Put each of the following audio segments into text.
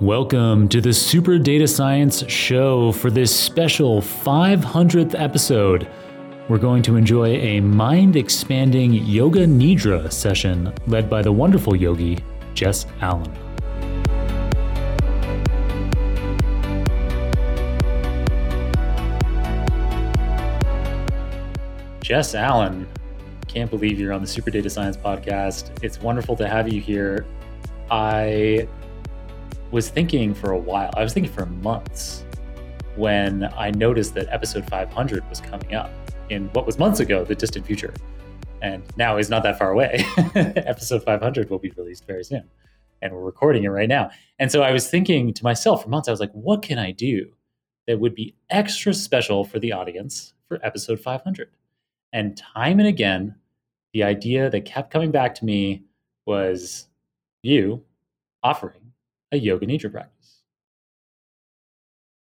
Welcome to the Super Data Science Show for this special 500th episode. We're going to enjoy a mind expanding Yoga Nidra session led by the wonderful yogi, Jess Allen. Jess Allen, can't believe you're on the Super Data Science podcast. It's wonderful to have you here. I was thinking for a while, I was thinking for months when I noticed that episode 500 was coming up in what was months ago, the distant future. And now is not that far away. episode 500 will be released very soon. And we're recording it right now. And so I was thinking to myself for months, I was like, what can I do that would be extra special for the audience for episode 500? And time and again, the idea that kept coming back to me was you offering a yoga nidra practice.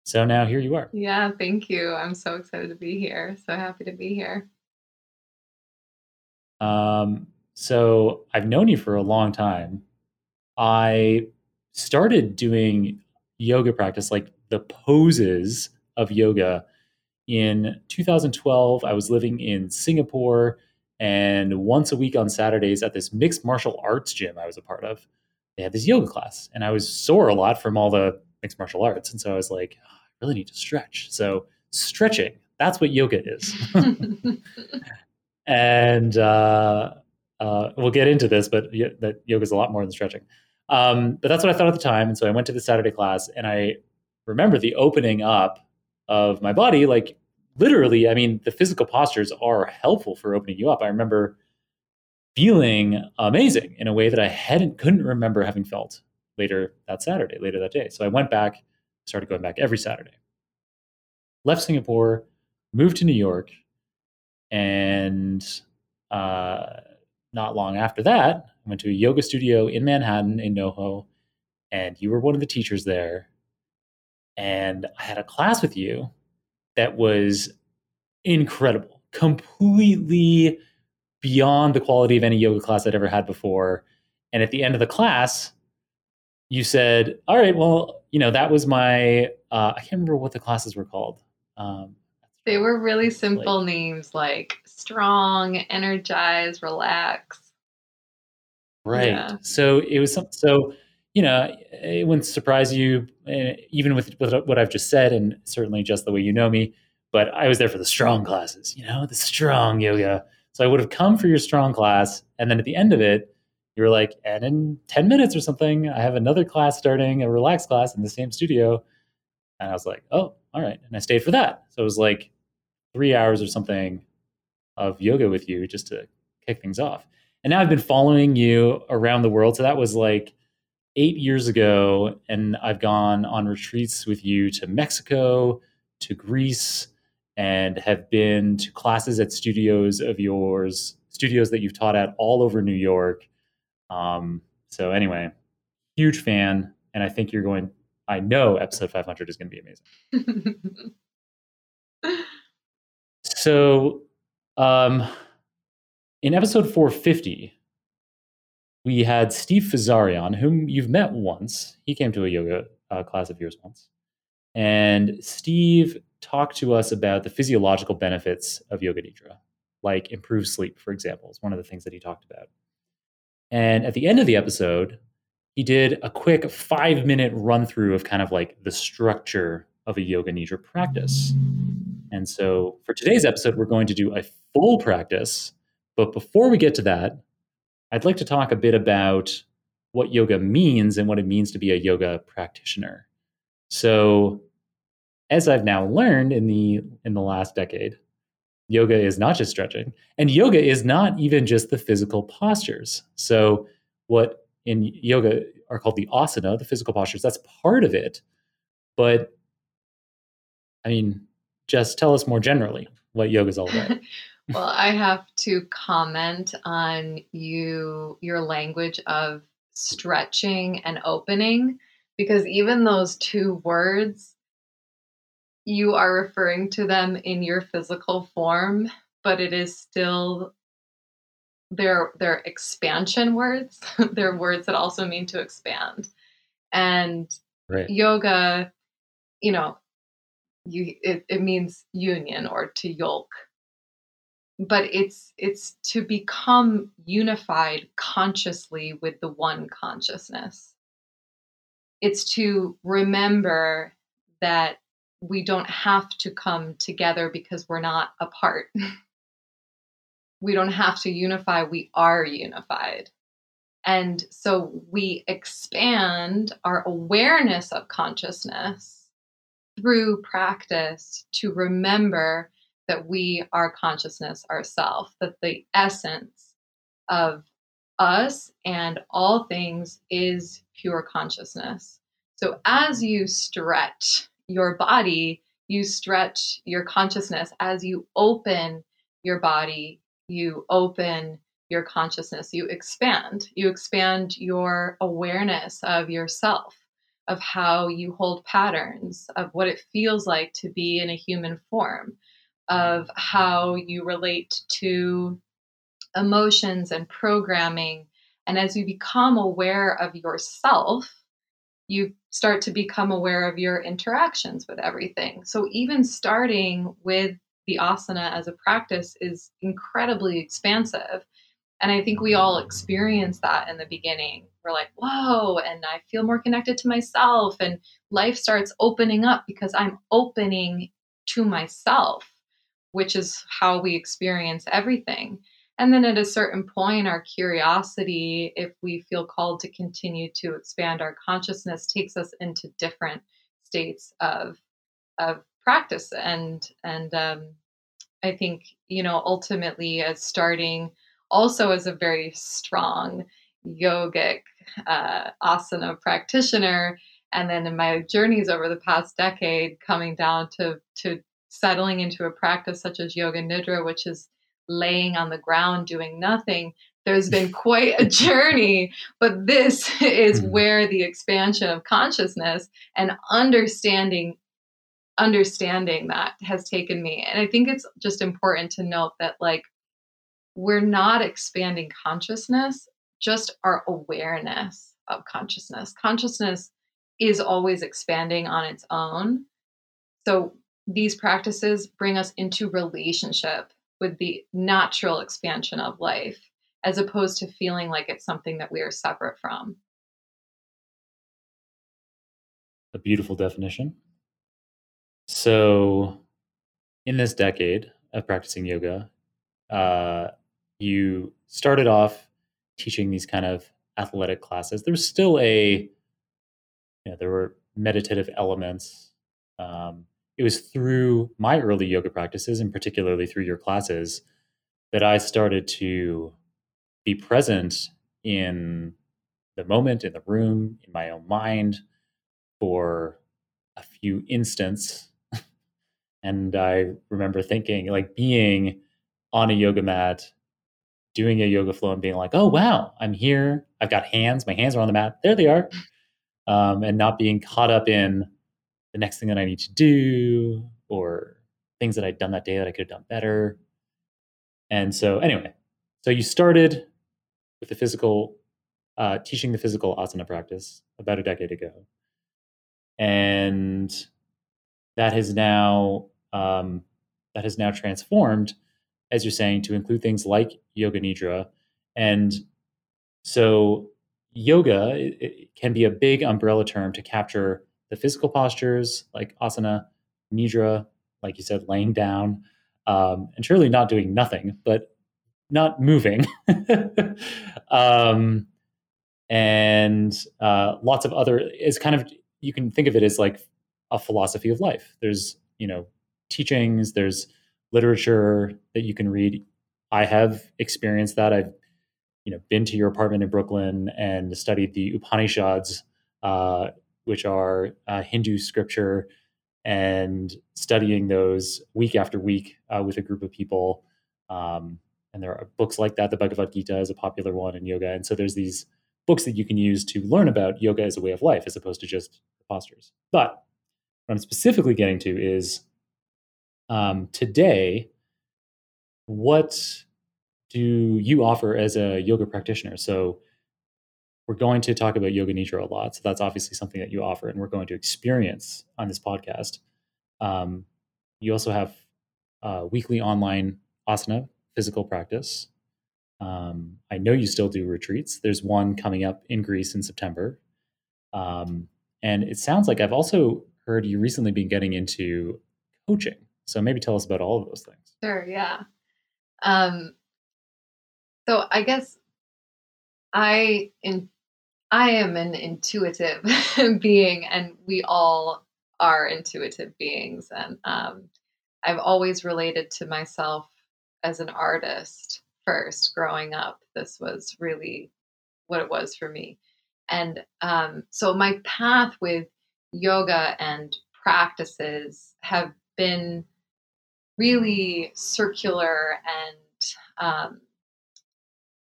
So now here you are. Yeah, thank you. I'm so excited to be here. So happy to be here. Um, so I've known you for a long time. I started doing yoga practice, like the poses of yoga, in 2012. I was living in Singapore, and once a week on Saturdays at this mixed martial arts gym I was a part of, they had this yoga class, and I was sore a lot from all the mixed martial arts, and so I was like, oh, I really need to stretch. So stretching, that's what yoga is. and uh, uh, we'll get into this, but that yoga is a lot more than stretching. Um, but that's what I thought at the time, and so I went to the Saturday class, and I remember the opening up of my body, like literally, I mean, the physical postures are helpful for opening you up. I remember feeling amazing in a way that I hadn't couldn't remember having felt later that Saturday, later that day. So I went back, started going back every Saturday. Left Singapore, moved to New York, and uh, not long after that, I went to a yoga studio in Manhattan in NoHo, and you were one of the teachers there. And I had a class with you that was incredible, completely beyond the quality of any yoga class I'd ever had before. And at the end of the class, you said, "All right, well, you know, that was my uh, I can't remember what the classes were called." Um, they were really simple like, names like strong, energize, relax. Right. Yeah. So it was some, so you know it wouldn't surprise you eh, even with, with what I've just said and certainly just the way you know me. But I was there for the strong classes, you know, the strong yoga so I would have come for your strong class. And then at the end of it, you were like, and in 10 minutes or something, I have another class starting, a relaxed class in the same studio. And I was like, oh, all right. And I stayed for that. So it was like three hours or something of yoga with you just to kick things off. And now I've been following you around the world. So that was like eight years ago. And I've gone on retreats with you to Mexico, to Greece, and have been to classes at studios of yours, studios that you've taught at all over New York. Um, so anyway, huge fan, and I think you're going. I know episode 500 is going to be amazing. so, um, in episode 450, we had Steve Fazarian, whom you've met once. He came to a yoga uh, class of yours once, and Steve talk to us about the physiological benefits of yoga nidra, like improved sleep, for example, is one of the things that he talked about. And at the end of the episode, he did a quick five minute run through of kind of like the structure of a yoga nidra practice. And so for today's episode, we're going to do a full practice. But before we get to that, I'd like to talk a bit about what yoga means and what it means to be a yoga practitioner. So, as I've now learned in the in the last decade, yoga is not just stretching, and yoga is not even just the physical postures. So, what in yoga are called the asana, the physical postures, that's part of it. But I mean, just tell us more generally what yoga is all about. well, I have to comment on you your language of stretching and opening because even those two words you are referring to them in your physical form, but it is still they're they're expansion words. they're words that also mean to expand. And right. yoga, you know, you it, it means union or to yoke. But it's it's to become unified consciously with the one consciousness. It's to remember that we don't have to come together because we're not apart. we don't have to unify, we are unified. And so we expand our awareness of consciousness through practice to remember that we are consciousness ourselves, that the essence of us and all things is pure consciousness. So as you stretch your body, you stretch your consciousness. As you open your body, you open your consciousness, you expand. You expand your awareness of yourself, of how you hold patterns, of what it feels like to be in a human form, of how you relate to emotions and programming. And as you become aware of yourself, you start to become aware of your interactions with everything. So, even starting with the asana as a practice is incredibly expansive. And I think we all experience that in the beginning. We're like, whoa, and I feel more connected to myself. And life starts opening up because I'm opening to myself, which is how we experience everything. And then at a certain point, our curiosity, if we feel called to continue to expand our consciousness, takes us into different states of of practice. And and um, I think you know ultimately as starting also as a very strong yogic uh, asana practitioner, and then in my journeys over the past decade, coming down to to settling into a practice such as yoga nidra, which is laying on the ground doing nothing. There's been quite a journey, but this is mm-hmm. where the expansion of consciousness and understanding understanding that has taken me. And I think it's just important to note that like we're not expanding consciousness, just our awareness of consciousness. Consciousness is always expanding on its own. So these practices bring us into relationship with the natural expansion of life as opposed to feeling like it's something that we are separate from. A beautiful definition. So, in this decade of practicing yoga, uh, you started off teaching these kind of athletic classes. There was still a, you know, there were meditative elements. Um, it was through my early yoga practices, and particularly through your classes, that I started to be present in the moment, in the room, in my own mind for a few instants. and I remember thinking, like, being on a yoga mat, doing a yoga flow, and being like, oh, wow, I'm here. I've got hands. My hands are on the mat. There they are. Um, and not being caught up in the next thing that I need to do or things that I'd done that day that I could have done better. And so, anyway, so you started with the physical, uh, teaching the physical asana practice about a decade ago. And that has now um, that has now transformed, as you're saying, to include things like yoga nidra. And so yoga it, it can be a big umbrella term to capture the physical postures like asana, nidra, like you said, laying down, um, and surely not doing nothing, but not moving. um, and uh, lots of other is kind of you can think of it as like a philosophy of life. There's you know teachings, there's literature that you can read. I have experienced that. I've you know been to your apartment in Brooklyn and studied the Upanishads uh, which are uh, Hindu scripture, and studying those week after week uh, with a group of people. Um, and there are books like that. The Bhagavad Gita is a popular one in yoga. And so there's these books that you can use to learn about yoga as a way of life as opposed to just postures. But what I'm specifically getting to is um, today, what do you offer as a yoga practitioner? So we're going to talk about yoga nidra a lot. So that's obviously something that you offer and we're going to experience on this podcast. Um, you also have uh, weekly online asana physical practice. Um, I know you still do retreats. There's one coming up in Greece in September. Um, and it sounds like I've also heard you recently been getting into coaching. So maybe tell us about all of those things. Sure, yeah. Um, so I guess I in I am an intuitive being, and we all are intuitive beings. And um, I've always related to myself as an artist first growing up. This was really what it was for me. And um, so my path with yoga and practices have been really circular and um,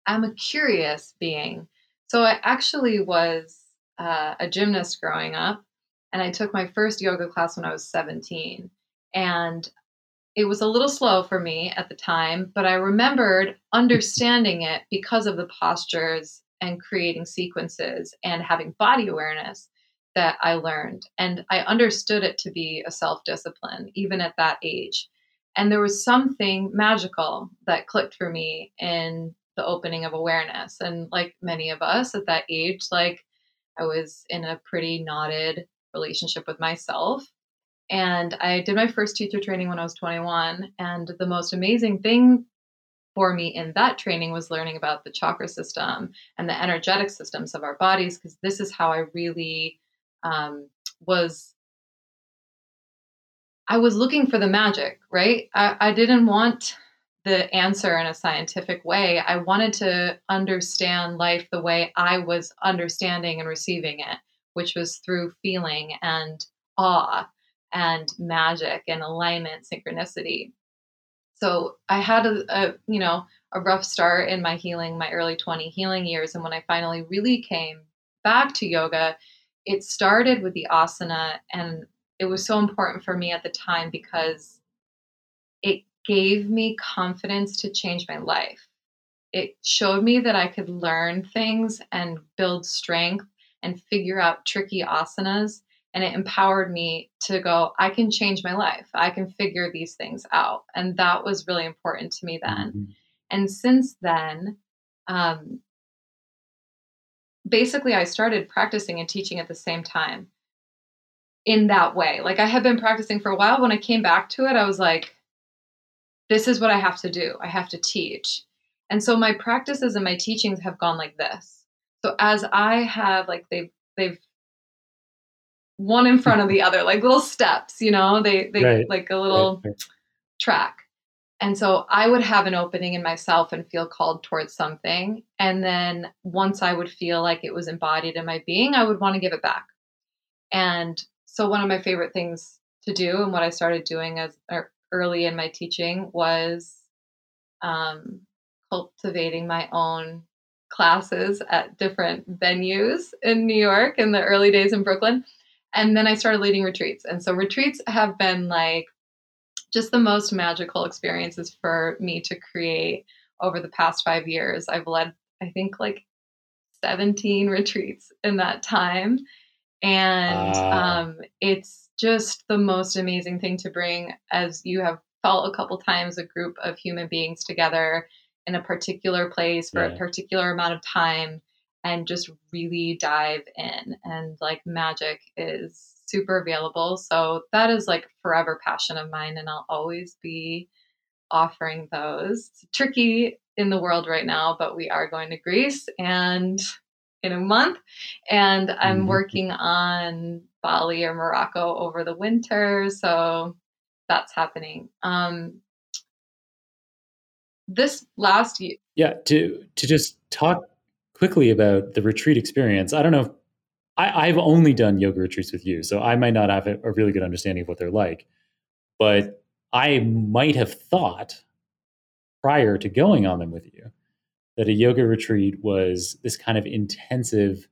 I'm a curious being. So I actually was uh, a gymnast growing up, and I took my first yoga class when I was 17. And it was a little slow for me at the time, but I remembered understanding it because of the postures and creating sequences and having body awareness that I learned. And I understood it to be a self discipline, even at that age. And there was something magical that clicked for me in the opening of awareness. And like many of us at that age, like I was in a pretty knotted relationship with myself. And I did my first teacher training when I was 21. And the most amazing thing for me in that training was learning about the chakra system and the energetic systems of our bodies, because this is how I really um, was. I was looking for the magic, right? I, I didn't want the answer in a scientific way. I wanted to understand life the way I was understanding and receiving it, which was through feeling and awe and magic and alignment, synchronicity. So I had a, a you know a rough start in my healing, my early 20 healing years, and when I finally really came back to yoga, it started with the asana, and it was so important for me at the time because it gave me confidence to change my life. It showed me that I could learn things and build strength and figure out tricky asanas and it empowered me to go i can change my life. I can figure these things out. And that was really important to me then. Mm-hmm. and since then um, basically i started practicing and teaching at the same time in that way. Like i had been practicing for a while. When i came back to it i was like this is what i have to do i have to teach and so my practices and my teachings have gone like this so as i have like they've they've one in front of the other, like little steps, you know, they, they right. like a little right. track. And so I would have an opening in myself and feel called towards something. And then once I would feel like it was embodied in my being, I would want to give it back. And so one of my favorite things to do and what I started doing as early in my teaching was um, cultivating my own classes at different venues in New York in the early days in Brooklyn and then I started leading retreats. And so retreats have been like just the most magical experiences for me to create over the past five years. I've led, I think, like 17 retreats in that time. And uh. um, it's just the most amazing thing to bring, as you have felt a couple times, a group of human beings together in a particular place for yeah. a particular amount of time and just really dive in. And like magic is super available. So that is like forever passion of mine, and I'll always be offering those. It's tricky in the world right now, but we are going to Greece and in a month, and I'm mm-hmm. working on Bali or Morocco over the winter. So that's happening. Um, this last year, yeah. To to just talk quickly about the retreat experience. I don't know. If, I, I've only done yoga retreats with you, so I might not have a, a really good understanding of what they're like. But I might have thought prior to going on them with you that a yoga retreat was this kind of intensive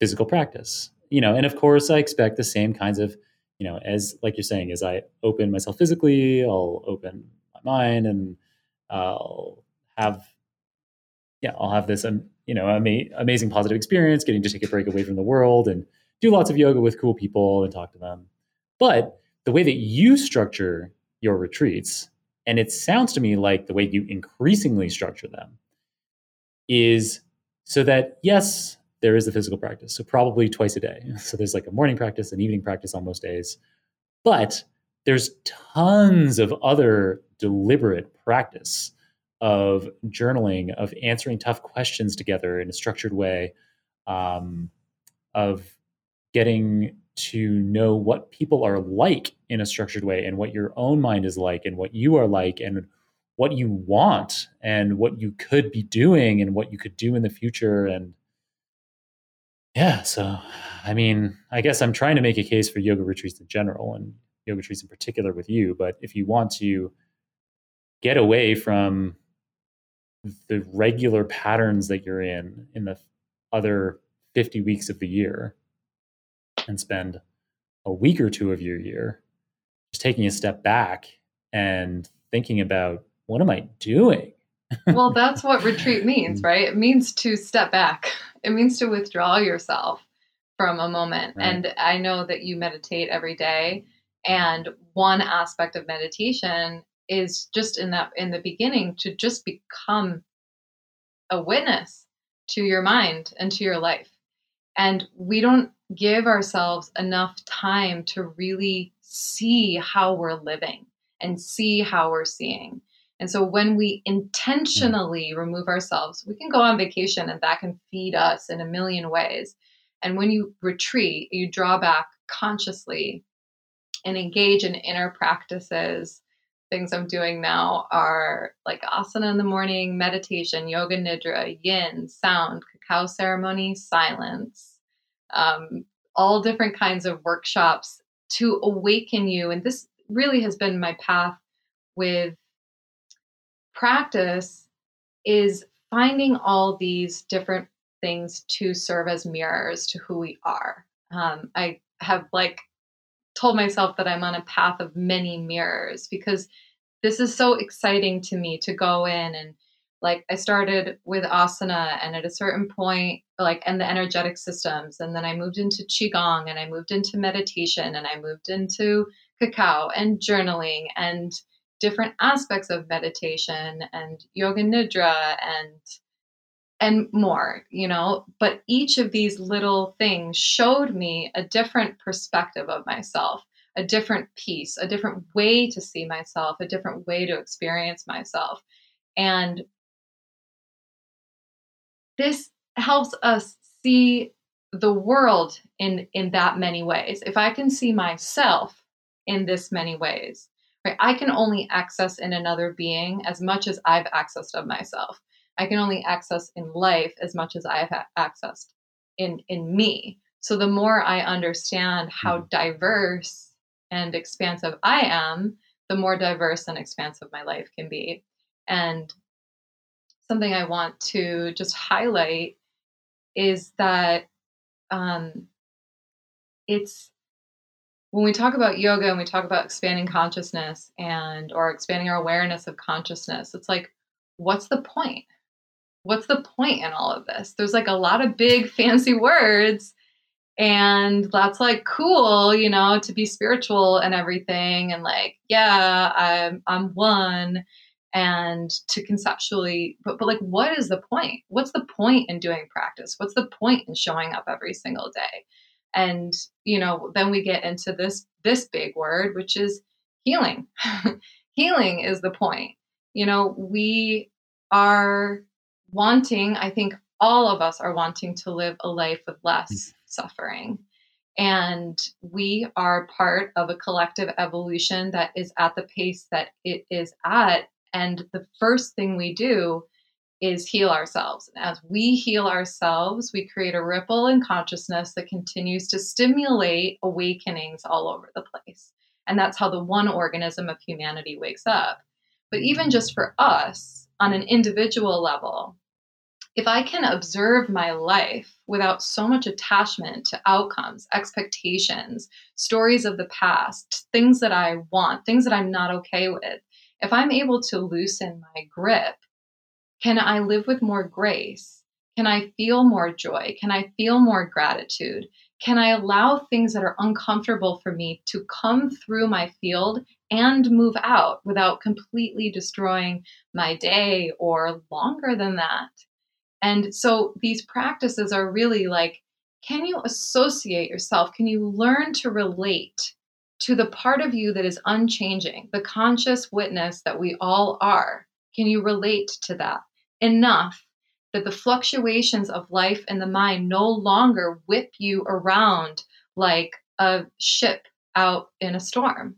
physical practice. You know, and of course I expect the same kinds of, you know, as like you're saying, as I open myself physically, I'll open my mind and I'll have yeah, I'll have this, um, you know, ama- amazing positive experience, getting to take a break away from the world and do lots of yoga with cool people and talk to them. But the way that you structure your retreats, and it sounds to me like the way you increasingly structure them, is so that yes, there is a physical practice, so probably twice a day. So there's like a morning practice, and evening practice on most days, but there's tons of other deliberate practice of journaling, of answering tough questions together in a structured way, um, of getting to know what people are like in a structured way and what your own mind is like and what you are like and what you want and what you could be doing and what you could do in the future and yeah so i mean i guess i'm trying to make a case for yoga retreats in general and yoga retreats in particular with you but if you want to get away from the regular patterns that you're in in the other 50 weeks of the year and spend a week or two of your year just taking a step back and thinking about what am I doing? well, that's what retreat means, right? It means to step back. It means to withdraw yourself from a moment. Right. And I know that you meditate every day and one aspect of meditation is just in that in the beginning to just become a witness to your mind and to your life. And we don't give ourselves enough time to really see how we're living and see how we're seeing. And so when we intentionally remove ourselves, we can go on vacation and that can feed us in a million ways. And when you retreat, you draw back consciously and engage in inner practices. Things I'm doing now are like asana in the morning, meditation, yoga nidra, yin, sound, cacao ceremony, silence, um, all different kinds of workshops to awaken you. And this really has been my path with practice is finding all these different things to serve as mirrors to who we are. Um, I have like told myself that I'm on a path of many mirrors because this is so exciting to me to go in and like I started with asana and at a certain point like and the energetic systems and then I moved into qigong and I moved into meditation and I moved into cacao and journaling and different aspects of meditation and yoga nidra and and more you know? But each of these little things showed me a different perspective of myself a different piece a different way to see myself a different way to experience myself. And this helps us see the world in in that many ways. If i can see myself in this many ways right? I can only access in another being as much as i've accessed of myself. I can only access in life as much as i've accessed in in me. So the more i understand how mm-hmm. diverse and expansive i am the more diverse and expansive my life can be. And something I want to just highlight is that um, it's when we talk about yoga and we talk about expanding consciousness and or expanding our awareness of consciousness it's like what's the point? What's the point in all of this? There's like a lot of big fancy words and that's like cool you know to be spiritual and everything and like yeah i'm i'm one and to conceptually but but like what is the point? What's the point in doing practice? What's the point in showing up every single day and you know then we get into this this big word which is healing. Healing is the point. You know we are wanting i think all of us are wanting to live a life with less mm. suffering. And we are part of a collective evolution that is at the pace that it is at. And the first thing we do is heal ourselves. And as we heal ourselves, we create a ripple in consciousness that continues to stimulate awakenings all over the place. And that's how the one organism of humanity wakes up. But even mm-hmm. just for us, on an individual level, if I can observe my life without so much attachment to outcomes, expectations, stories of the past, things that I want, things that I'm not okay with, if I'm able to loosen my grip Can I live with more grace? Can I feel more joy? Can I feel more gratitude? Can I allow things that are uncomfortable for me to come through my field and move out without completely destroying my day or longer than that? And so these practices are really like can you associate yourself? Can you learn to relate to the part of you that is unchanging, the conscious witness that we all are? Can you relate to that enough that the fluctuations of life and the mind no longer whip you around like a ship out in a storm?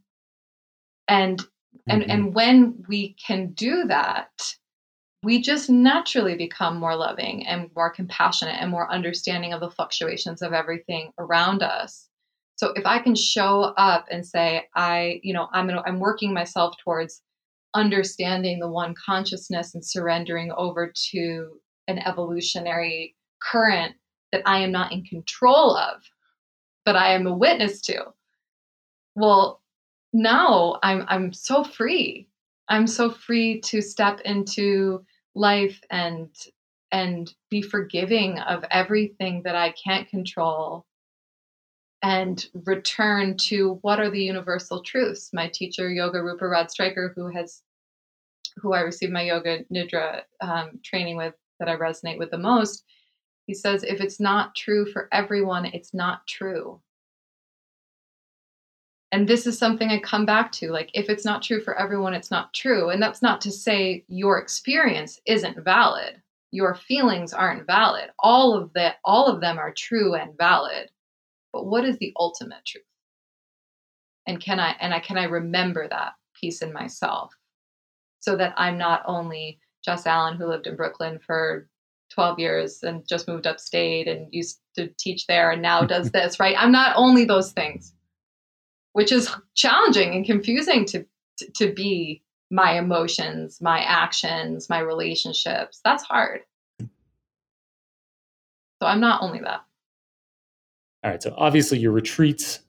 And and mm-hmm. and when we can do that, we just naturally become more loving and more compassionate and more understanding of the fluctuations of everything around us. So if I can show up and say, I, you know, I'm I'm working myself towards understanding the one consciousness and surrendering over to an evolutionary current that I am not in control of, but I am a witness to. Well, now I'm I'm so free. I'm so free to step into life and and be forgiving of everything that I can't control and return to what are the universal truths. My teacher, Yoga Rupa Rod Stryker, who has who I received my yoga nidra um, training with, that I resonate with the most, he says, if it's not true for everyone, it's not true and this is something I come back to. Like, if it's not true for everyone, it's not true. And that's not to say your experience isn't valid. Your feelings aren't valid. All of that, all of them are true and valid. But what is the ultimate truth? And can I and I can I remember that piece in myself so that I'm not only Jess Allen who lived in Brooklyn for 12 years and just moved upstate and used to teach there and now does this, right? I'm not only those things which is challenging and confusing to, to, to be my emotions, my actions, my relationships. That's hard. Mm. So I'm not only that. All right. So obviously, your retreats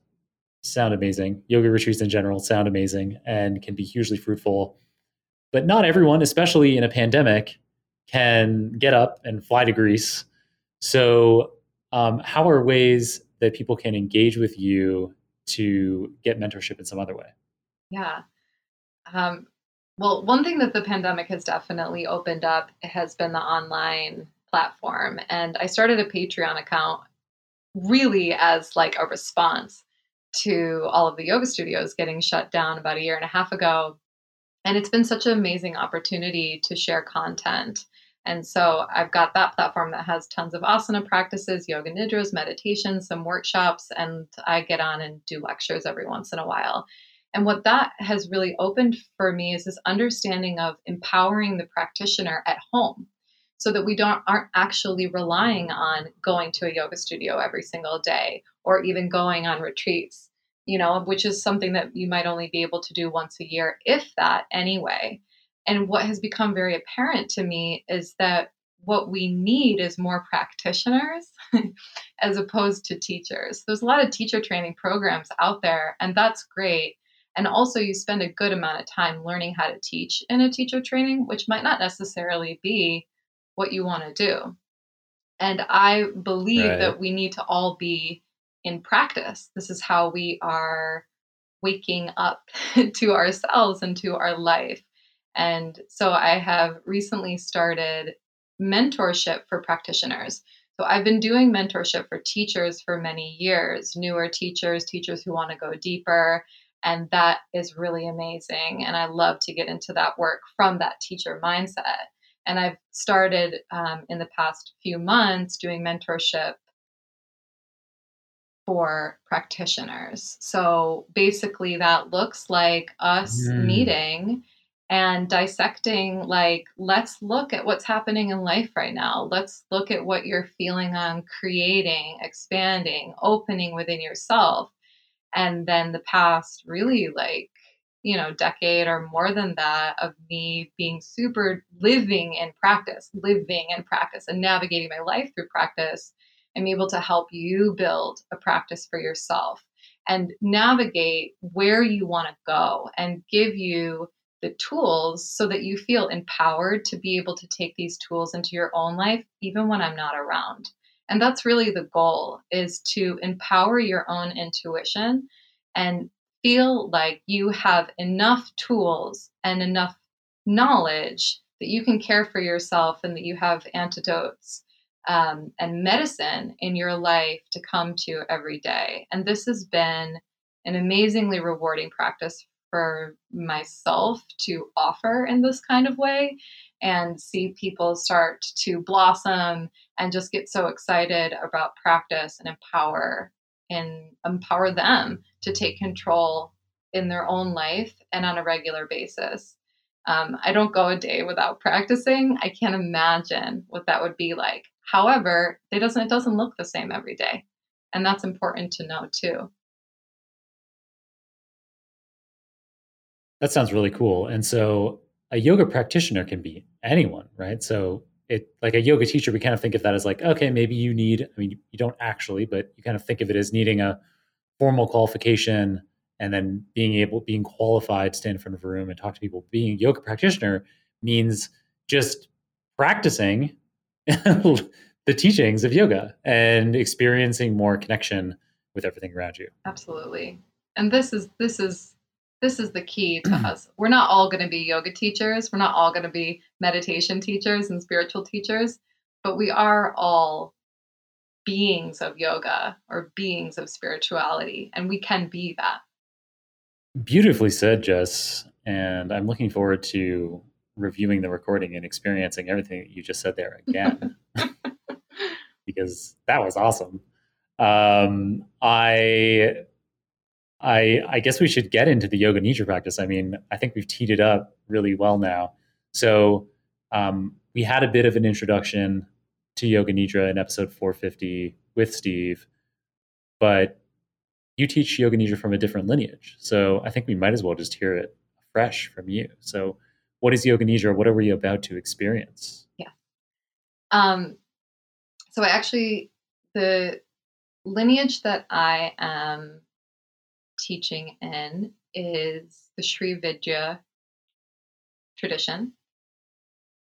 sound amazing. Yoga retreats in general sound amazing and can be hugely fruitful. But not everyone, especially in a pandemic, can get up and fly to Greece. So, um, how are ways that people can engage with you to get mentorship in some other way? Yeah. Um, well, one thing that the pandemic has definitely opened up has been the online platform. And I started a Patreon account really as like a response to all of the yoga studios getting shut down about a year and a half ago. And it's been such an amazing opportunity to share content and so I've got that platform that has tons of asana practices, yoga nidras, meditations, some workshops, and I get on and do lectures every once in a while. And what that has really opened for me is this understanding of empowering the practitioner at home so that we don't aren't actually relying on going to a yoga studio every single day or even going on retreats, you know, which is something that you might only be able to do once a year, if that anyway. And what has become very apparent to me is that what we need is more practitioners as opposed to teachers. There's a lot of teacher training programs out there, and that's great. And also, you spend a good amount of time learning how to teach in a teacher training, which might not necessarily be what you want to do. And I believe right. that we need to all be in practice. This is how we are waking up to ourselves and to our life. And so I have recently started mentorship for practitioners. So I've been doing mentorship for teachers for many years, newer teachers, teachers who want to go deeper. And that is really amazing. And I love to get into that work from that teacher mindset. And I've started um, in the past few months doing mentorship for practitioners. So basically, that looks like us mm. meeting and dissecting like let's look at what's happening in life right now let's look at what you're feeling on creating expanding opening within yourself and then the past really like you know decade or more than that of me being super living in practice living in practice and navigating my life through practice i'm able to help you build a practice for yourself and navigate where you want to go and give you the tools so that you feel empowered to be able to take these tools into your own life even when I'm not around. And that's really the goal is to empower your own intuition and feel like you have enough tools and enough knowledge that you can care for yourself and that you have antidotes um, and medicine in your life to come to every day. And this has been an amazingly rewarding practice for myself to offer in this kind of way and see people start to blossom and just get so excited about practice and empower empower them to take control in their own life and on a regular basis. Um, I don't go a day without practicing. I can't imagine what that would be like. However, it doesn't it doesn't look the same every day, and that's important to know too. That sounds really cool. And so, a yoga practitioner can be anyone, right? So, it like a yoga teacher, we kind of think of that as like, okay, maybe you need. I mean, you don't actually, but you kind of think of it as needing a formal qualification and then being able being qualified to stand in front of a room and talk to people being a yoga practitioner means just practicing the teachings of yoga and experiencing more connection with everything around you absolutely and this is this is this is the key to us we're not all going to be yoga teachers we're not all going to be meditation teachers and spiritual teachers but we are all beings of yoga or beings of spirituality and we can be that Beautifully said, Jess. And I'm looking forward to reviewing the recording and experiencing everything that you just said there again, because that was awesome. Um, I, I, I guess we should get into the yoga nidra practice. I mean, I think we've teed it up really well now. So um, we had a bit of an introduction to yoga nidra in episode 450 with Steve, but you teach yoga nidra from a different lineage. So I think we might as well just hear it fresh from you. So what is yoga nidra? What are we about to experience? Yeah. Um, so I actually, the lineage that I am teaching in is the Sri Vidya tradition.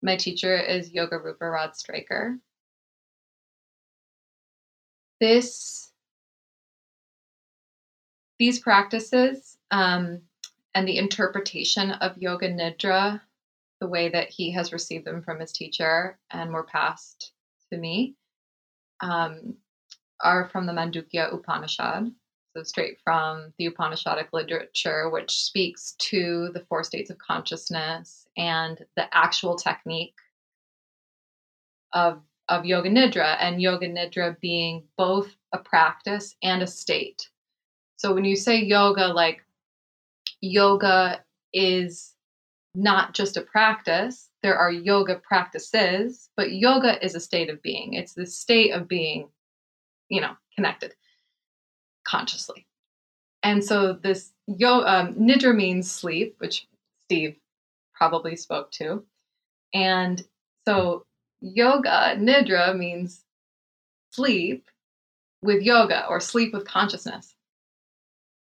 My teacher is Yoga Rupa Rod Stryker. This these practices um, and the interpretation of yoga nidra, the way that he has received them from his teacher and were passed to me, um, are from the Mandukya Upanishad. So, straight from the Upanishadic literature, which speaks to the four states of consciousness and the actual technique of, of Yoga Nidra, and Yoga Nidra being both a practice and a state. So when you say yoga, like yoga is not just a practice, there are yoga practices, but yoga is a state of being. It's the state of being, you know, connected consciously. And so this yo um, nidra means sleep, which Steve probably spoke to. And so yoga nidra means sleep with yoga or sleep with consciousness.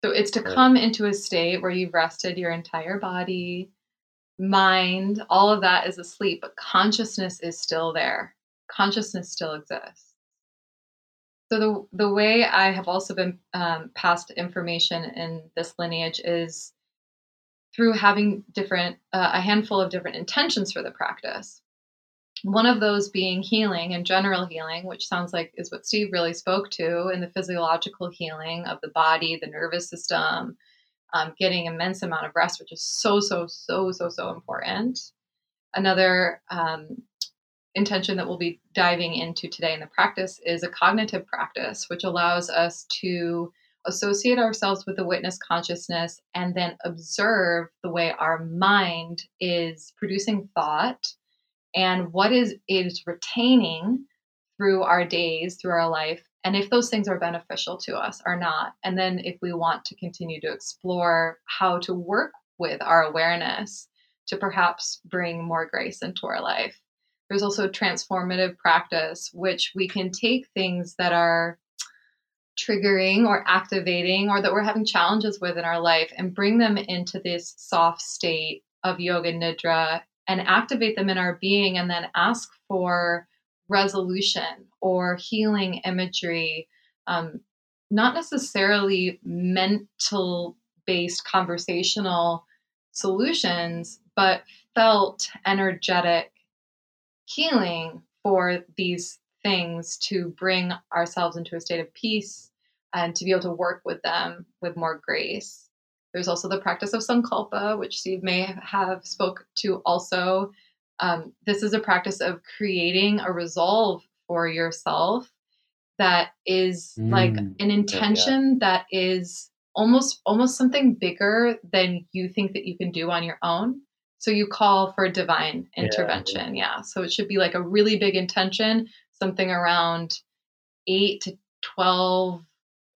So it's to come into a state where you've rested your entire body, mind, all of that is asleep, but consciousness is still there. Consciousness still exists. So the the way I have also been um, passed information in this lineage is through having different uh, a handful of different intentions for the practice. One of those being healing and general healing, which sounds like is what Steve really spoke to in the physiological healing of the body, the nervous system, um, getting immense amount of rest, which is so, so, so, so, so important. Another um, intention that we'll be diving into today in the practice is a cognitive practice, which allows us to associate ourselves with the witness consciousness and then observe the way our mind is producing thought and what is is retaining through our days, through our life, and if those things are beneficial to us or not. And then if we want to continue to explore how to work with our awareness to perhaps bring more grace into our life. There's also a transformative practice, which we can take things that are triggering or activating or that we're having challenges with in our life and bring them into this soft state of yoga nidra and activate them in our being and then ask for resolution or healing imagery um, not necessarily mental based conversational solutions but felt energetic healing for these things to bring ourselves into a state of peace and to be able to work with them with more grace there's also the practice of sankalpa, which Steve may have spoke to also. Um, this is a practice of creating a resolve for yourself that is mm, like an intention yeah. that is almost almost something bigger than you think that you can do on your own. So you call for divine intervention. Yeah, yeah. So it should be like a really big intention, something around eight to 12,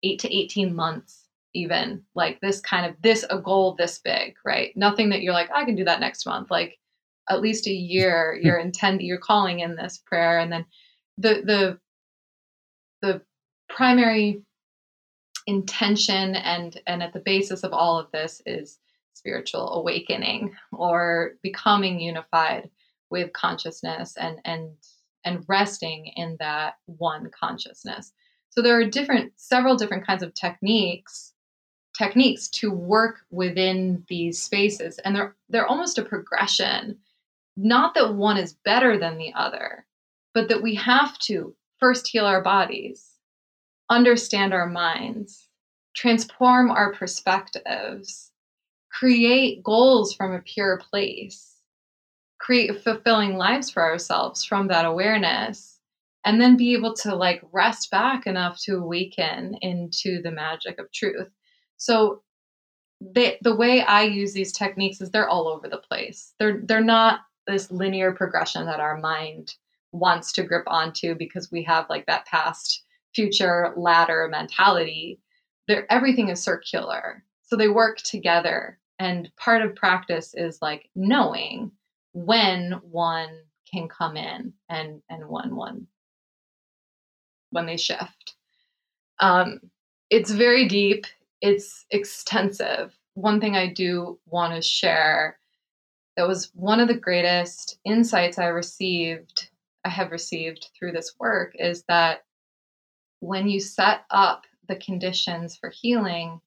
eight to 18 months even like this kind of this a goal this big right nothing that you're like i can do that next month like at least a year you're intending you're calling in this prayer and then the the the primary intention and and at the basis of all of this is spiritual awakening or becoming unified with consciousness and and and resting in that one consciousness. So there are different several different kinds of techniques techniques to work within these spaces and they're they're almost a progression. Not that one is better than the other but that we have to first heal our bodies understand our minds transform our perspectives create goals from a pure place create fulfilling lives for ourselves from that awareness and then be able to like rest back enough to awaken into the magic of truth so the the way I use these techniques is they're all over the place. They're they're not this linear progression that our mind wants to grip onto because we have like that past future ladder mentality. They're, everything is circular. So they work together. And part of practice is like knowing when one can come in and and when one when they shift. Um, it's very deep it's extensive. One thing I do want to share that was one of the greatest insights I received, I have received through this work is that when you set up the conditions for healing,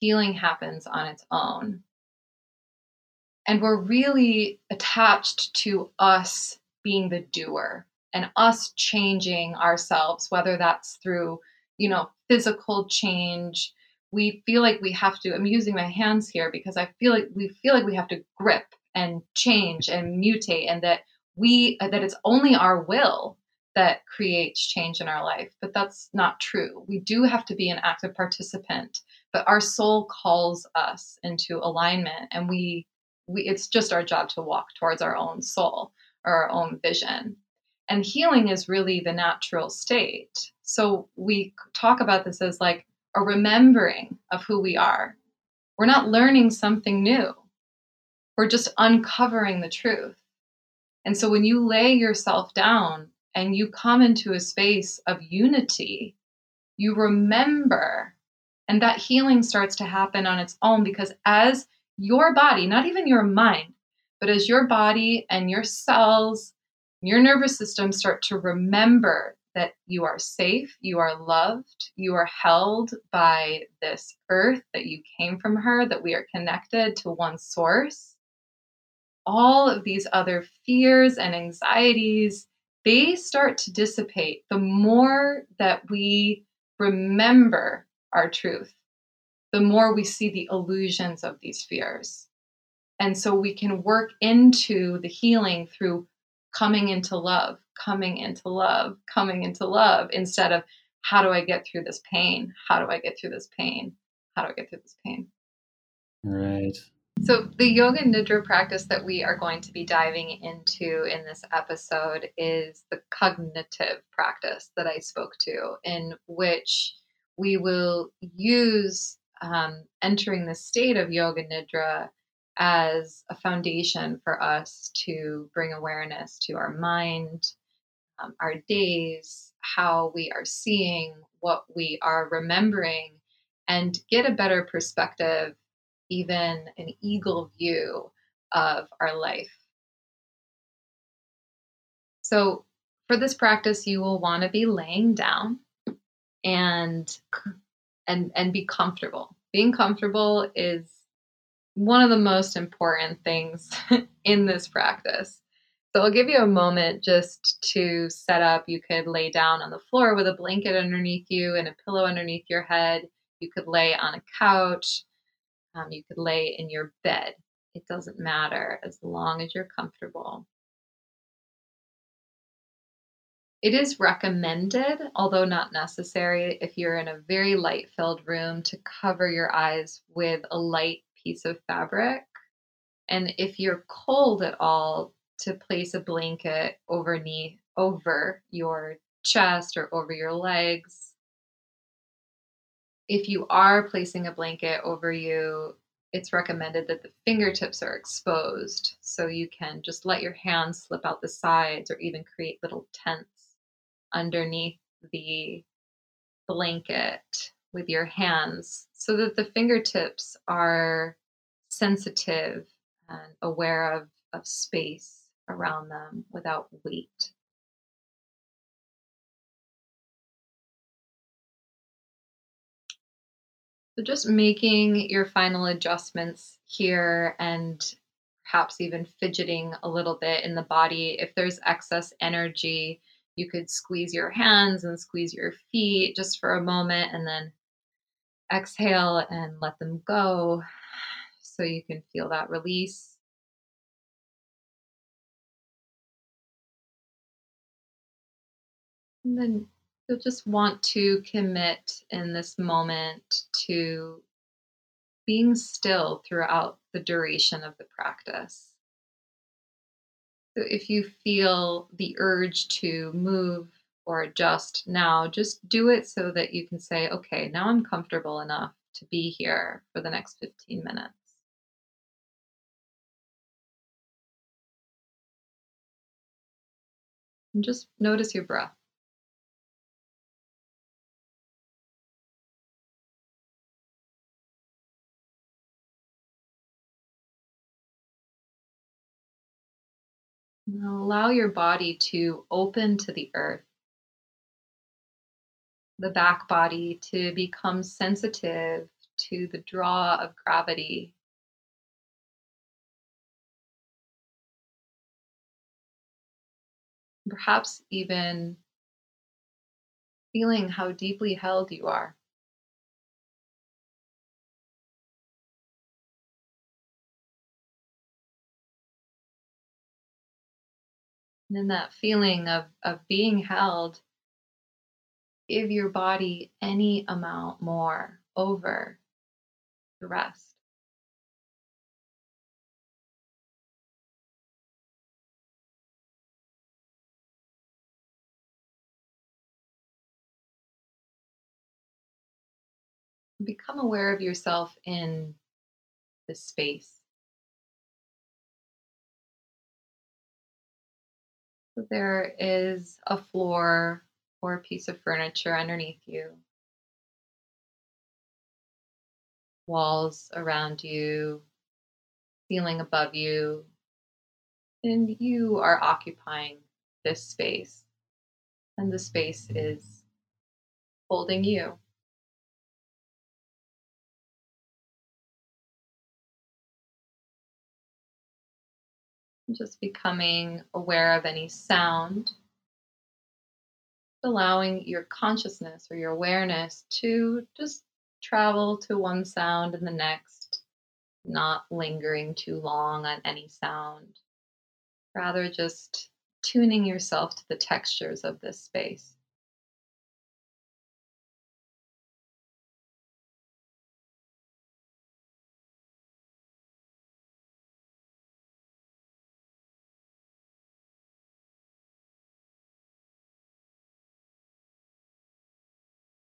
healing happens on its own. And we're really attached to us being the doer and us changing ourselves, whether that's through, you know, physical change, we feel like we have to i'm using my hands here because i feel like we feel like we have to grip and change and mutate and that we that it's only our will that creates change in our life but that's not true. We do have to be an active participant but our soul calls us into alignment and we we it's just our job to walk towards our own soul or our own vision and healing is really the natural state so we talk about this as like a remembering of who we are. We're not learning something new, we're just uncovering the truth. And so when you lay yourself down and you come into a space of unity, you remember, and that healing starts to happen on its own because as your body, not even your mind, but as your body and your cells, your nervous system start to remember that you are safe, you are loved, you are held by this earth, that you came from her, that we are connected to one source. All of these other fears and anxieties, they start to dissipate the more that we remember our truth, the more we see the illusions of these fears. And so we can work into the healing through coming into love, coming into love, coming into love instead of how do I get through this pain? How do I get through this pain? How do I get through this pain? Right. So, the yoga nidra practice that we are going to be diving into in this episode is the cognitive practice that I spoke to, in which we will use um, entering the state of yoga nidra as a foundation for us to bring awareness to our mind, um, our days, how we are seeing, what we are remembering, and get a better perspective, even an eagle view of our life. So, for this practice, you will want to be laying down and and and be comfortable. Being comfortable is one of the most important things in this practice. So I'll give you a moment just to set up. You could lay down on the floor with a blanket underneath you and a pillow underneath your head. You could lay on a couch. Um, you could lay in your bed. It doesn't matter as long as you're comfortable. It is recommended, although not necessary, if you're in a very light filled room to cover your eyes with a light piece of fabric. And if you're cold at all, to place a blanket overneath over your chest or over your legs. If you are placing a blanket over you, it's recommended that the fingertips are exposed so you can just let your hands slip out the sides or even create little tents underneath the blanket with your hands so that the fingertips are sensitive and aware of, of space around them without weight. So, just making your final adjustments here and perhaps even fidgeting a little bit in the body. If there's excess energy, you could squeeze your hands and squeeze your feet just for a moment and then exhale and let them go so you can feel that release. And then you'll just want to commit in this moment to being still throughout the duration of the practice. So if you feel the urge to move or adjust now, just do it so that you can say, okay, now I'm comfortable enough to be here for the next 15 minutes. And just notice your breath. Now allow your body to open to the earth, the back body to become sensitive to the draw of gravity. Perhaps even feeling how deeply held you are. And in that feeling of, of being held, give your body any amount more over the rest. Become aware of yourself in the space. There is a floor or a piece of furniture underneath you, walls around you, ceiling above you, and you are occupying this space. And the space is holding you. Just becoming aware of any sound, allowing your consciousness or your awareness to just travel to one sound and the next, not lingering too long on any sound. Rather, just tuning yourself to the textures of this space.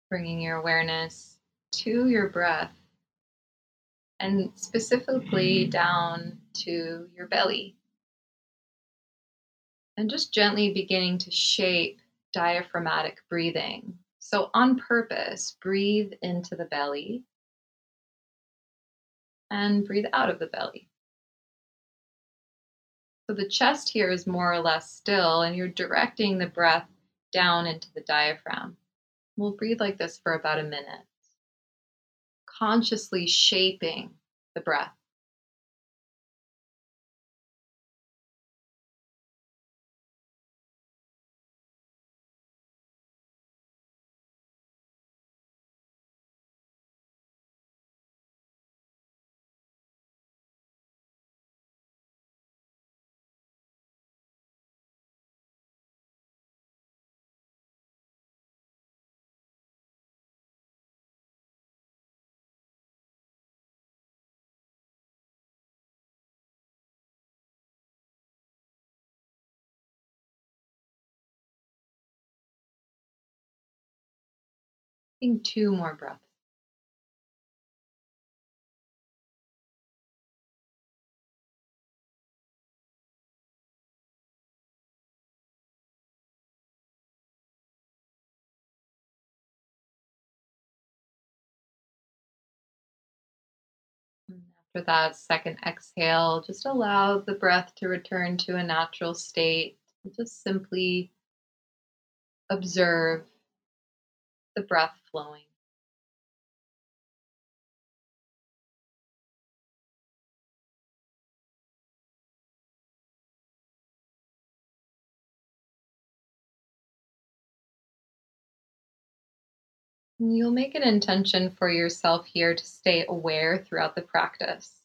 Bringing your awareness to your breath and specifically mm-hmm. down to your belly. And just gently beginning to shape diaphragmatic breathing. So, on purpose, breathe into the belly and breathe out of the belly. So the chest here is more or less still, and you're directing the breath down into the diaphragm. We'll breathe like this for about a minute, consciously shaping the breath. Taking two more breaths. After that second exhale, just allow the breath to return to a natural state. Just simply observe the breath flowing. You'll make an intention for yourself here to stay aware throughout the practice.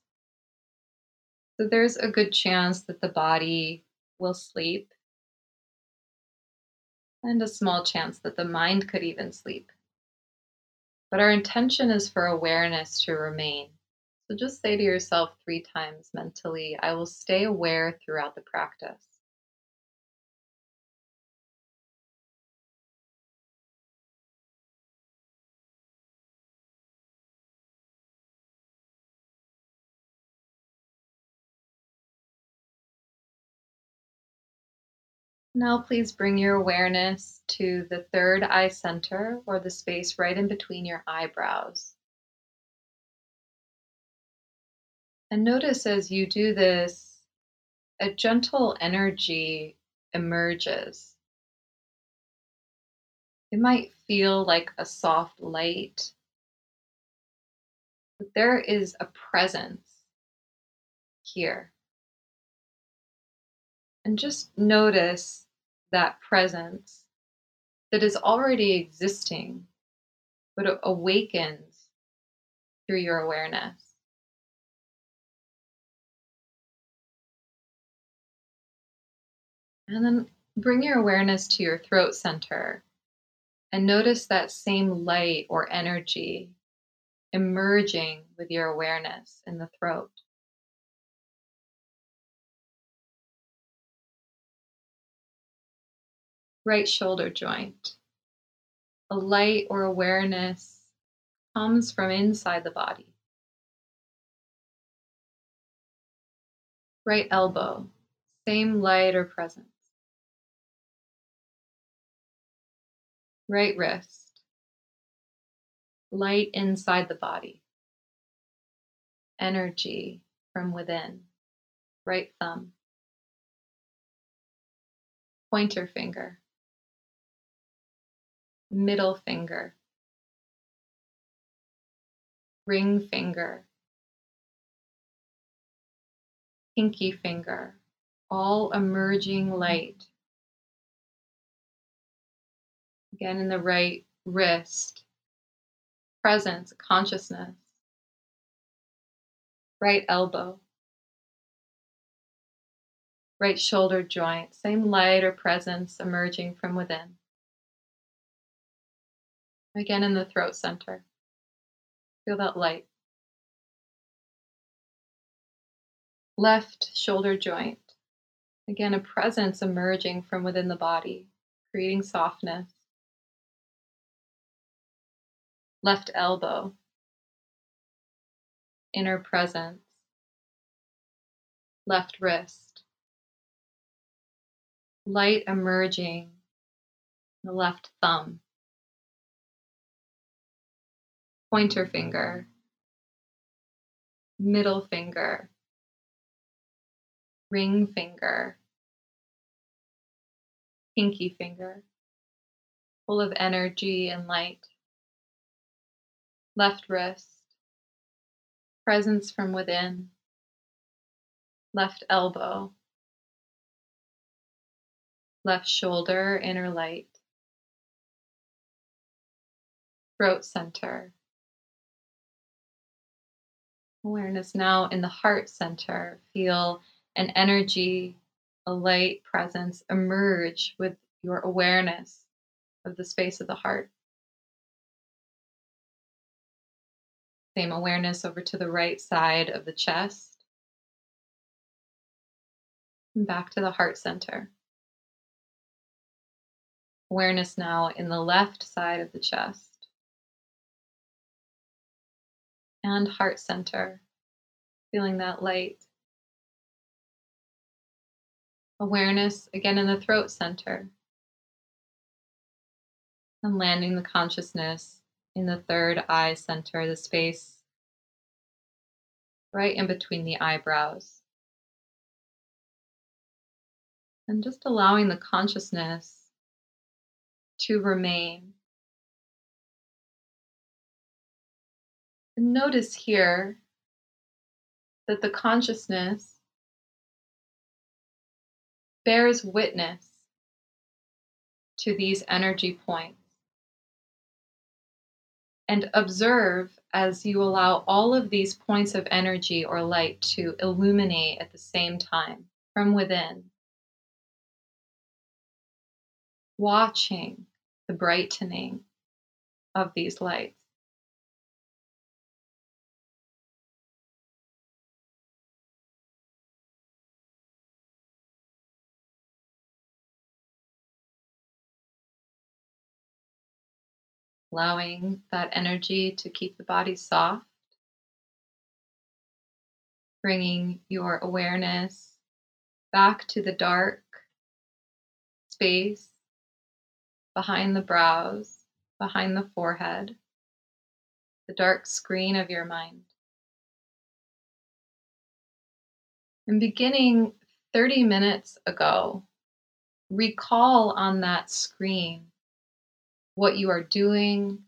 So there's a good chance that the body will sleep, and a small chance that the mind could even sleep. But our intention is for awareness to remain. So just say to yourself three times mentally, I will stay aware throughout the practice. Now, please bring your awareness to the third eye center or the space right in between your eyebrows. And notice as you do this, a gentle energy emerges. It might feel like a soft light, but there is a presence here. And just notice that presence that is already existing, but awakens through your awareness. And then bring your awareness to your throat center and notice that same light or energy emerging with your awareness in the throat. Right shoulder joint. A light or awareness comes from inside the body. Right elbow, same light or presence. Right wrist, light inside the body. Energy from within. Right thumb. Pointer finger middle finger, ring finger, pinky finger, all emerging light. Again, in the right wrist, presence, consciousness, right elbow, right shoulder joint, same light or presence emerging from within. Again in the throat center. Feel that light. Left shoulder joint. Again, a presence emerging from within the body, creating softness. Left elbow. Inner presence. Left wrist. Light emerging. The left thumb pointer finger, middle finger, ring finger, pinky finger, full of energy and light, left wrist, presence from within, left elbow, left shoulder, inner light, throat center. Awareness now in the heart center. Feel an energy, a light presence emerge with your awareness of the space of the heart. Same awareness over to the right side of the chest. And back to the heart center. Awareness now in the left side of the chest. And heart center. Feeling that light Awareness again in the throat center. And landing the consciousness in the third eye center, the space right in between the eyebrows. And just allowing the consciousness to remain. Notice here that the consciousness bears witness to these energy points. And observe as you allow all of these points of energy or light to illuminate at the same time from within. Watching the brightening of these lights. Allowing that energy to keep the body soft, bringing your awareness back to the dark space behind the brows, behind the forehead, the dark screen of your mind. And beginning 30 minutes ago, recall on that screen what you are doing,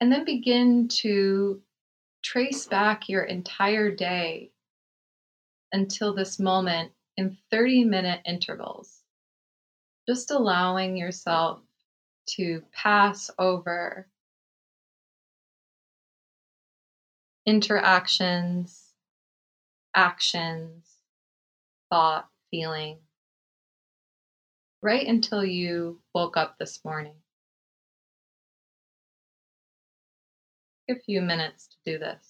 and then begin to trace back your entire day until this moment in 30 minute intervals. Just allowing yourself to pass over interactions, actions, thought, feeling right until you woke up this morning. Take a few minutes to do this.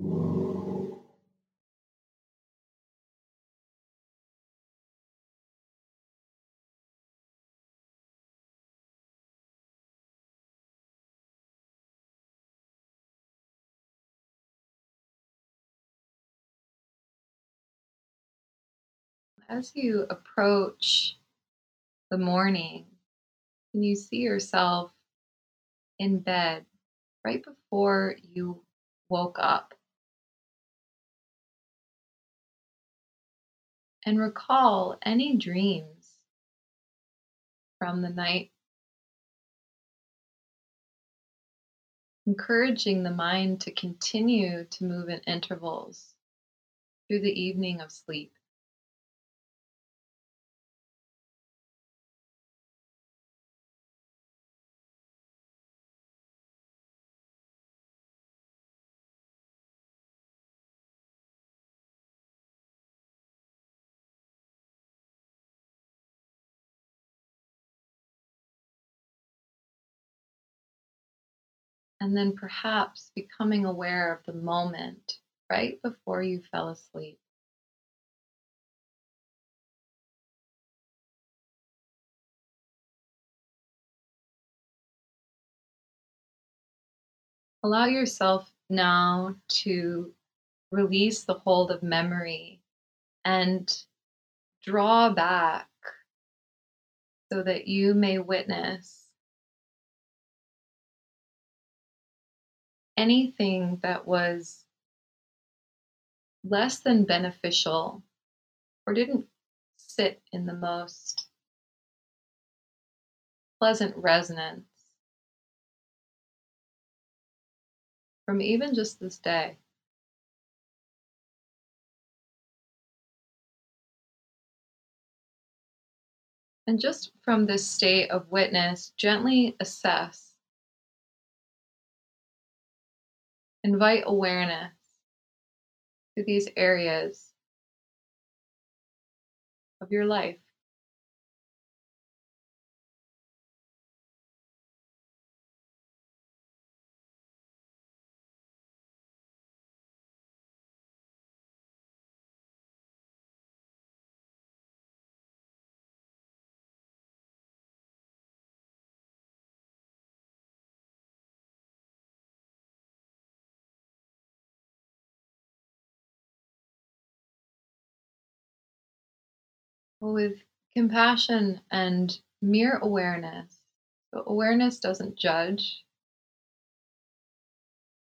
As you approach the morning, can you see yourself in bed right before you woke up? And recall any dreams from the night encouraging the mind to continue to move in intervals through the evening of sleep. And then perhaps becoming aware of the moment right before you fell asleep. Allow yourself now to release the hold of memory and draw back so that you may witness anything that was less than beneficial or didn't sit in the most pleasant resonance from even just this day. And just from this state of witness, gently assess. Invite awareness to these areas of your life. With compassion and mere awareness. So awareness doesn't judge,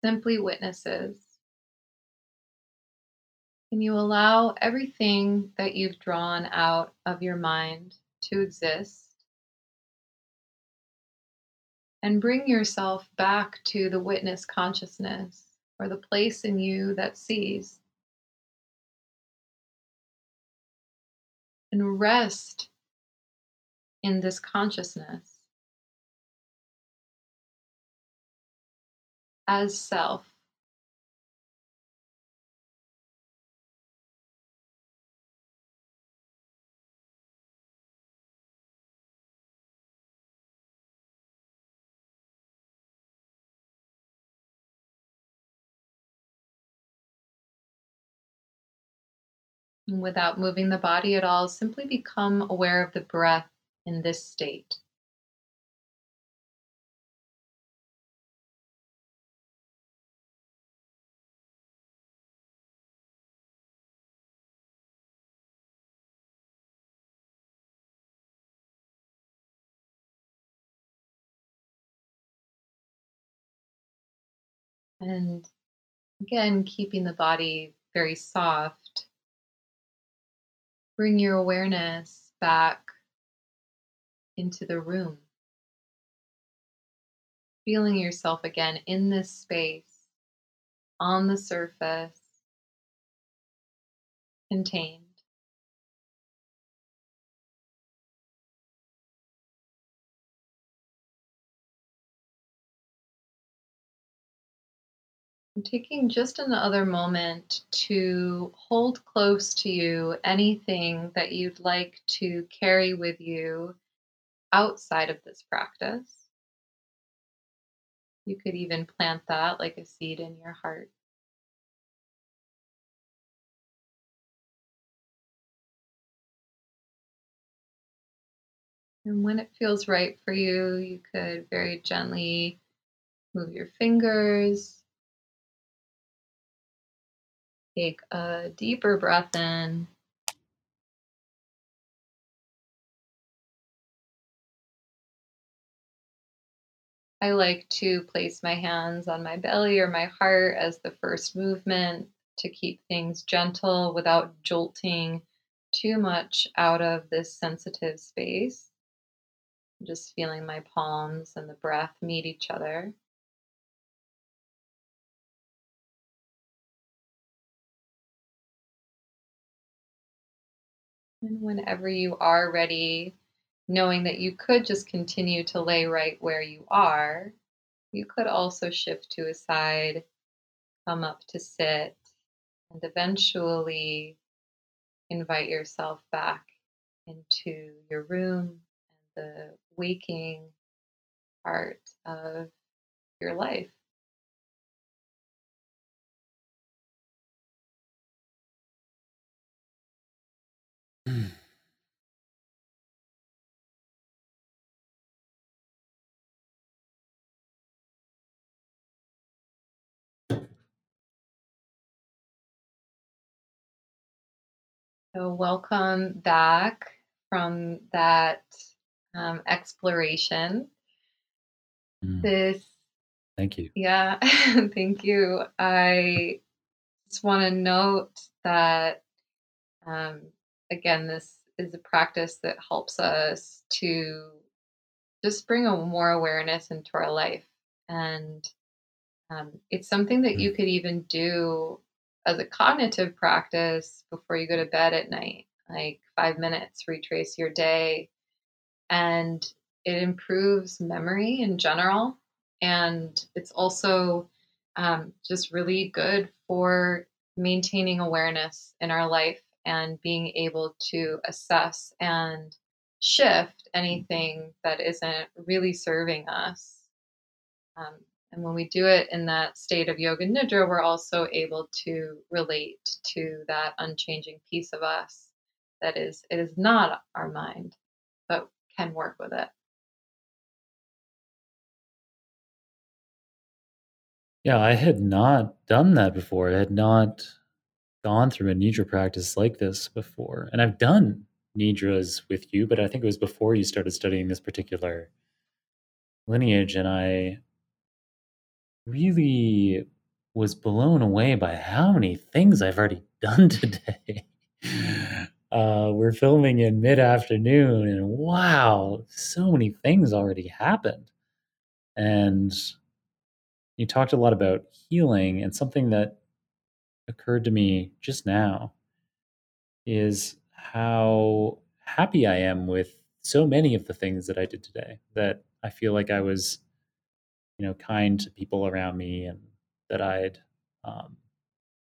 simply witnesses. Can you allow everything that you've drawn out of your mind to exist? And bring yourself back to the witness consciousness or the place in you that sees. And rest in this consciousness as self. Without moving the body at all, simply become aware of the breath in this state. And again, keeping the body very soft bring your awareness back into the room. Feeling yourself again in this space, on the surface, contained. Taking just another moment to hold close to you anything that you'd like to carry with you outside of this practice. You could even plant that like a seed in your heart. And when it feels right for you, you could very gently move your fingers Take a deeper breath in. I like to place my hands on my belly or my heart as the first movement to keep things gentle without jolting too much out of this sensitive space. Just feeling my palms and the breath meet each other. And whenever you are ready, knowing that you could just continue to lay right where you are, you could also shift to a side, come up to sit, and eventually invite yourself back into your room and the waking part of your life. So, welcome back from that um, exploration. Mm. This, Thank you. yeah, thank you. I just want to note that, um, again, this is a practice that helps us to just bring a more awareness into our life. And um, it's something that you Mm. could even do as a cognitive practice before you go to bed at night, like five minutes, retrace your day. And it improves memory in general. And it's also um, just really good for maintaining awareness in our life and being able to assess and shift anything that isn't really serving us. Um, and when we do it in that state of yoga nidra, we're also able to relate to that unchanging piece of us that is it is not our mind, but can work with it. Yeah, I had not done that before. I had not gone through a nidra practice like this before. And I've done nidras with you, but I think it was before you started studying this particular lineage. And I really was blown away by how many things I've already done today. Uh, we're filming in mid afternoon, and wow, so many things already happened. And you talked a lot about healing, and something that occurred to me just now is how happy I am with so many of the things that I did today. That I feel like I was, you know, kind to people around me, and that I'd, um,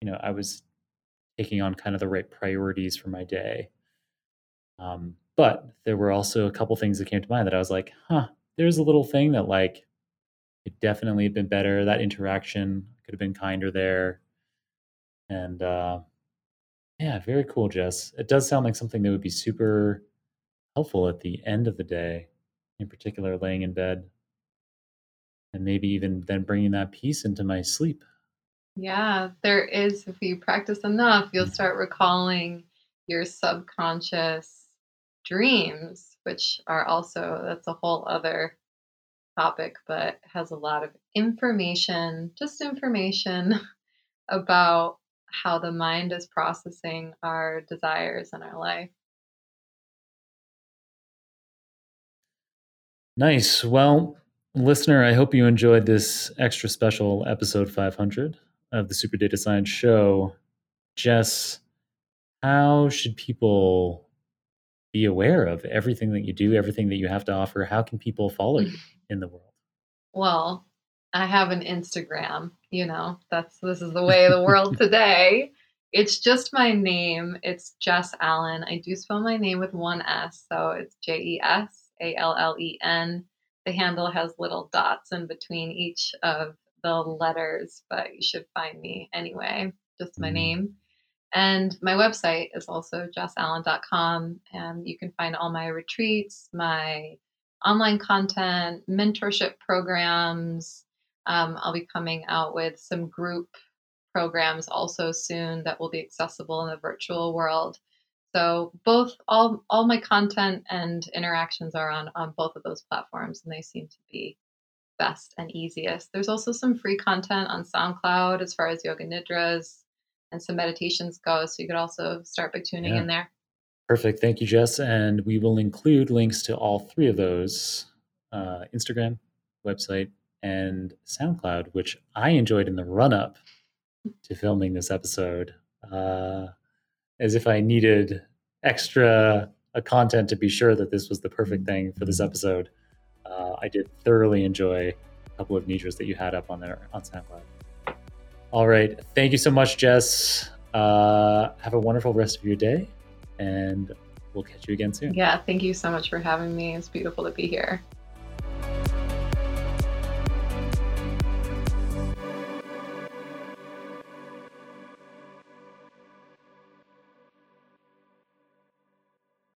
you know, I was taking on kind of the right priorities for my day. Um, but there were also a couple things that came to mind that I was like, huh, there's a little thing that like it definitely had been better. That interaction could have been kinder there. And uh, yeah, very cool, Jes. It does sound like something that would be super helpful at the end of the day, in particular, laying in bed, and maybe even then bringing that peace into my sleep. Yeah, there is, if you practice enough, you'll Mhm. start recalling your subconscious dreams, which are also, that's a whole other topic, but has a lot of information, just information about how the mind is processing our desires in our life. Nice. Well, listener, I hope you enjoyed this extra special episode 500 of the Super Data Science Show. Jes, how should people be aware of everything that you do, everything that you have to offer? How can people follow you in the world? Well, I have an Instagram, you know, that's this is the way of the world today. It's just my name. It's Jes Allen. I do spell my name with one S, so it's J E S A L L E N. The handle has little dots in between each of the letters, but you should find me anyway, just my Mm. name. And my website is also jesallen.com. And you can find all my retreats, my online content, mentorship programs. Um, I'll be coming out with some group programs also soon that will be accessible in the virtual world. So both all all my content and interactions are on on both of those platforms, and they seem to be best and easiest. There's also some free content on SoundCloud as far as yoga nidras and some meditations go. So you could also start by tuning Yeah. in there. Perfect. Thank you, Jes. And we will include links to all three of those uh, Instagram, website, and SoundCloud, which I enjoyed in the run up to filming this episode, uh, as if I needed extra uh, content to be sure that this was the perfect thing for this episode. Uh, I did thoroughly enjoy a couple of Nidras that you had up on there on SoundCloud. All right. Thank you so much, Jes. Uh, have a wonderful rest of your day, and we'll catch you again soon. Yeah, thank you so much for having me. It's beautiful to be here.